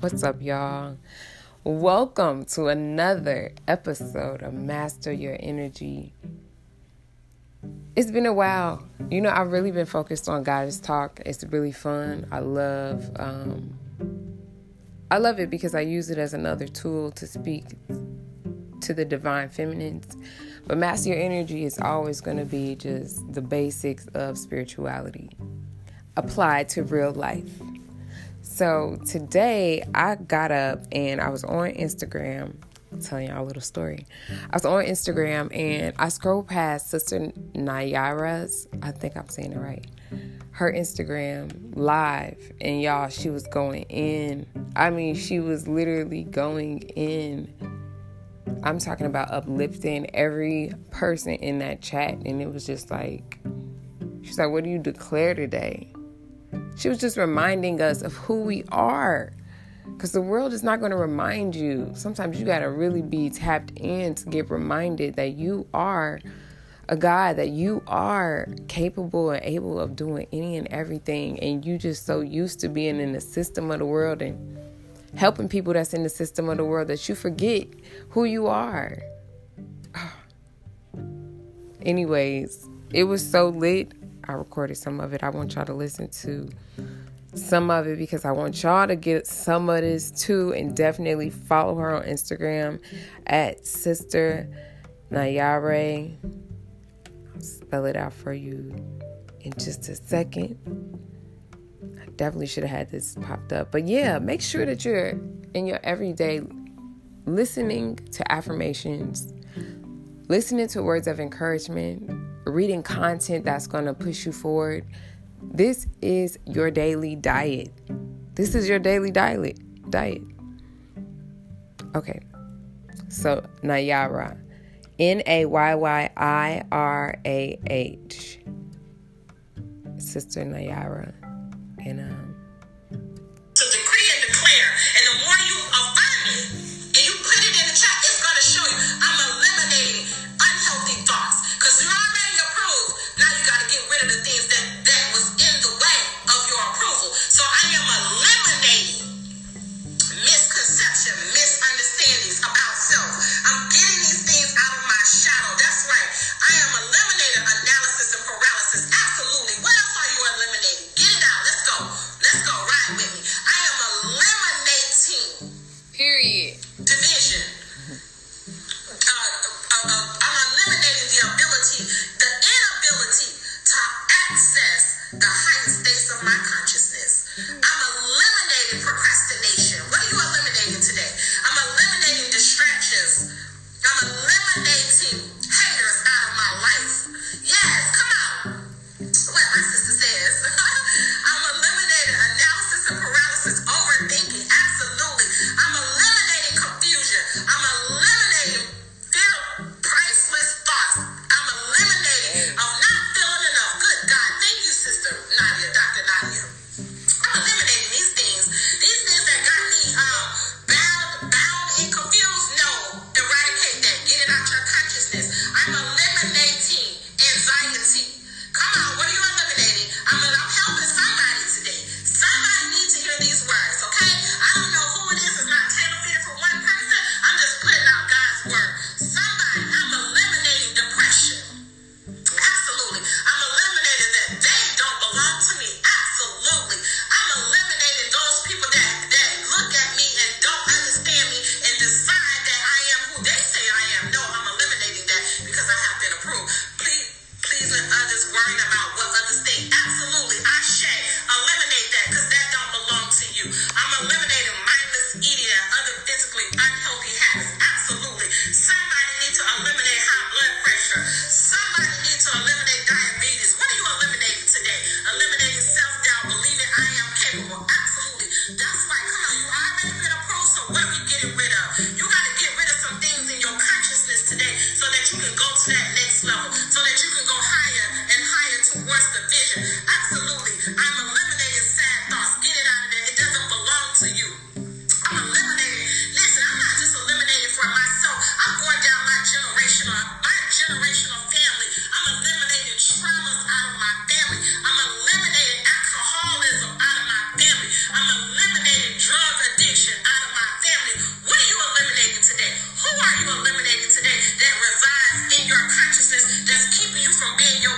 What's up, y'all? Welcome to another episode of Master Your Energy. It's been a while. You know, I've really been focused on Goddess Talk. It's really fun. I love um I love it because I use it as another tool to speak to the divine feminines. But Master Your Energy is always going to be just the basics of spirituality applied to real life. So today I got up and I was on Instagram. I'll tell y'all a little story. I was on Instagram and I scrolled past Sister Nayyirah's, I think I'm saying it right, her Instagram live. And y'all, she was going in. I mean, she was literally going in. I'm talking about uplifting every person in that chat. And it was just like, she's like, What do you declare today? She was just reminding us of who we are. Because the world is not going to remind you. Sometimes you got to really be tapped in to get reminded that you are a God, that you are capable and able of doing any and everything. And you just so used to being in the system of the world and helping people that's in the system of the world that you forget who you are. Anyways, it was so lit. I recorded some of it. I want y'all to listen to some of it because I want y'all to get some of this too and definitely follow her on Instagram at Sister Nayyirah. I'll spell it out for you in just a second. I definitely should have had this popped up. But yeah, make sure that you're in your everyday listening to affirmations, listening to words of encouragement, reading content that's going to push you forward. This is your daily diet. This is your daily diet. Diet. Okay. So Nayyirah, N A Y Y I R A H, Sister Nayyirah, misconception, of not vision. Absolutely. I'm eliminating sad thoughts. Get it out of there. It doesn't belong to you. I'm eliminating. Listen, I'm not just eliminating for myself. I'm going down my generational, my generational family. I'm eliminating traumas out of my family. I'm eliminating alcoholism out of my family. I'm eliminating drug addiction out of my family. What are you eliminating today? Who are you eliminating today that resides in your consciousness that's keeping you from being your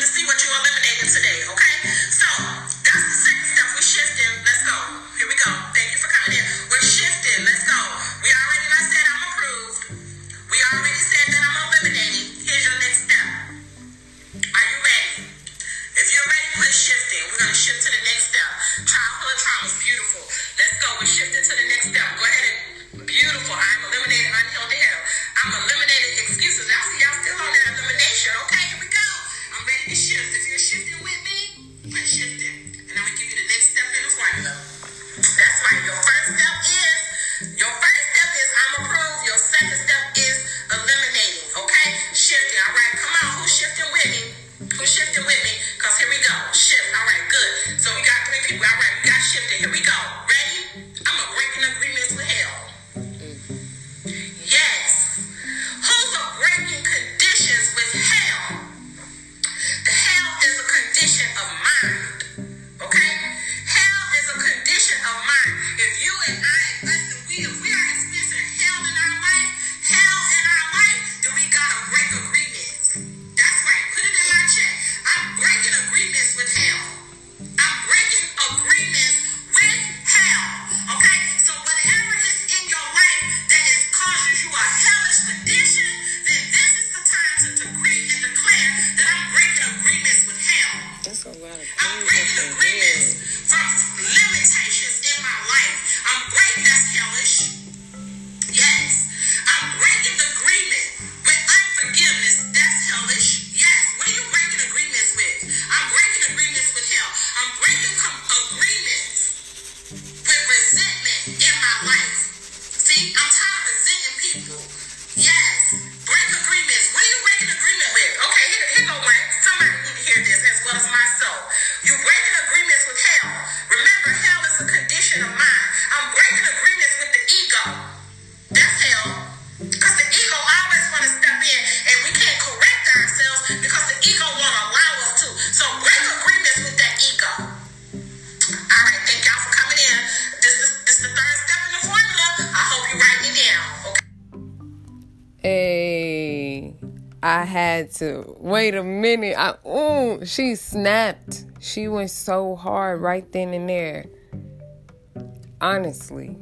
To see what you eliminated today, okay? I had to wait a minute. I ooh, she snapped. She went so hard right then and there. Honestly.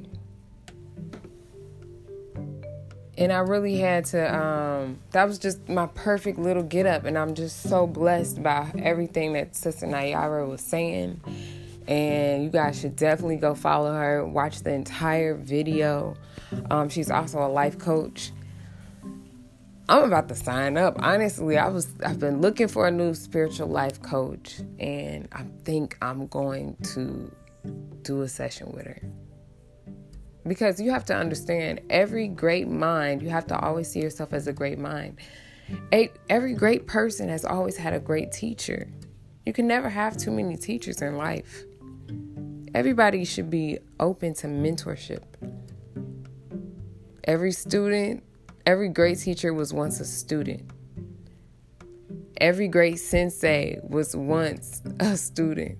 And I really had to um that was just my perfect little get up and I'm just so blessed by everything that Sister Nayyirah was saying. And you guys should definitely go follow her, watch the entire video. Um, she's also a life coach. I'm about to sign up. Honestly, I was I've been looking for a new spiritual life coach and I think I'm going to do a session with her. Because you have to understand every great mind, you have to always see yourself as a great mind. Every great person has always had a great teacher. You can never have too many teachers in life. Everybody should be open to mentorship. Every student Every great teacher was once a student. Every great sensei was once a student.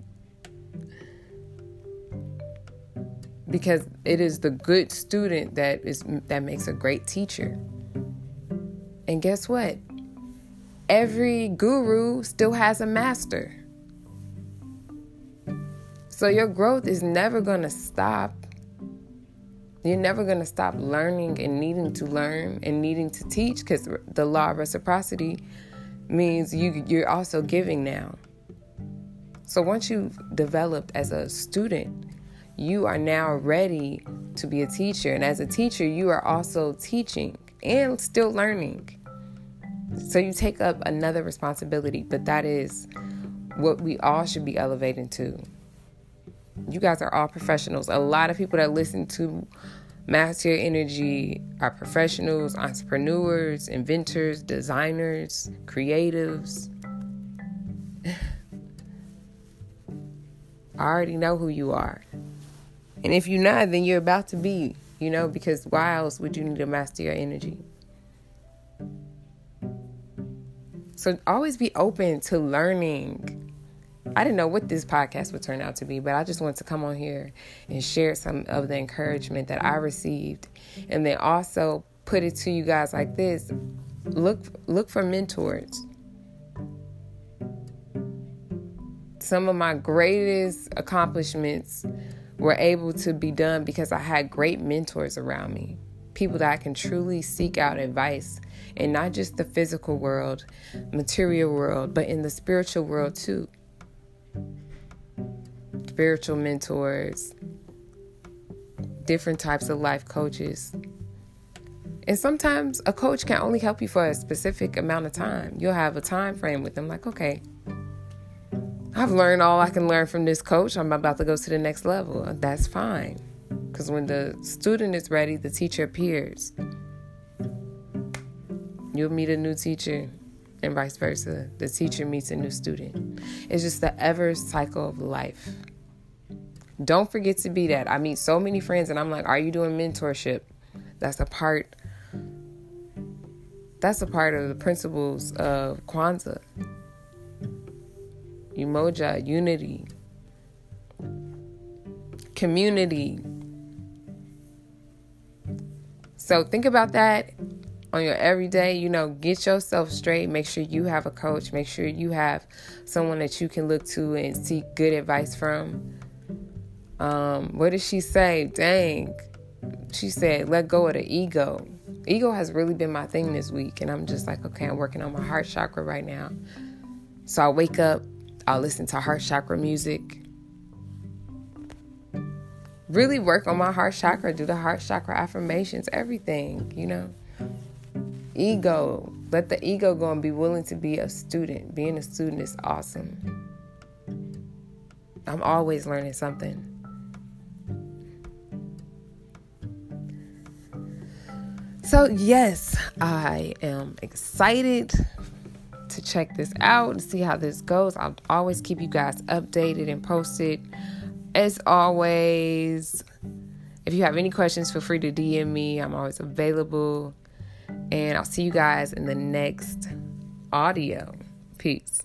Because it is the good student that is that makes a great teacher. And guess what? Every guru still has a master. So your growth is never going to stop you're never going to stop learning and needing to learn and needing to teach because the law of reciprocity means you you're also giving now. So once you've developed as a student, you are now ready to be a teacher and as a teacher, you are also teaching and still learning. So you take up another responsibility, but that is what we all should be elevating to. You guys are all professionals. A lot of people that listen to Master Your Energy are professionals, entrepreneurs, inventors, designers, creatives. I already know who you are. And if you're not, then you're about to be, you know, because why else would you need to master your energy? So always be open to learning. I didn't know what this podcast would turn out to be, but I just wanted to come on here and share some of the encouragement that I received and then also put it to you guys like this. Look look for mentors. Some of my greatest accomplishments were able to be done because I had great mentors around me. People that I can truly seek out advice in not just the physical world, material world, but in the spiritual world too. Spiritual mentors, different types of life coaches. And sometimes a coach can only help you for a specific amount of time. You'll have a time frame with them, like, okay, I've learned all I can learn from this coach. I'm about to go to the next level. That's fine. Because when the student is ready, the teacher appears. You'll meet a new teacher and vice versa. The teacher meets a new student. It's just the ever cycle of life. Don't forget to be that. I meet so many friends and I'm like, are you doing mentorship? That's a part that's a part of the principles of Kwanzaa. Umoja, unity, community. So think about that on your everyday, you know, get yourself straight. Make sure you have a coach. Make sure you have someone that you can look to and seek good advice from. Um, what did she say? Dang. She said, let go of the ego. Ego has really been my thing this week. And I'm just like, okay, I'm working on my heart chakra right now. So I wake up, I'll listen to heart chakra music. Really work on my heart chakra, do the heart chakra affirmations, everything, you know ego. Let the ego go and be willing to be a student. Being a student is awesome. I'm always learning something. So, yes, I am excited to check this out and see how this goes. I'll always keep you guys updated and posted. As always, if you have any questions, feel free to DM me. I'm always available. And I'll see you guys in the next audio. Peace.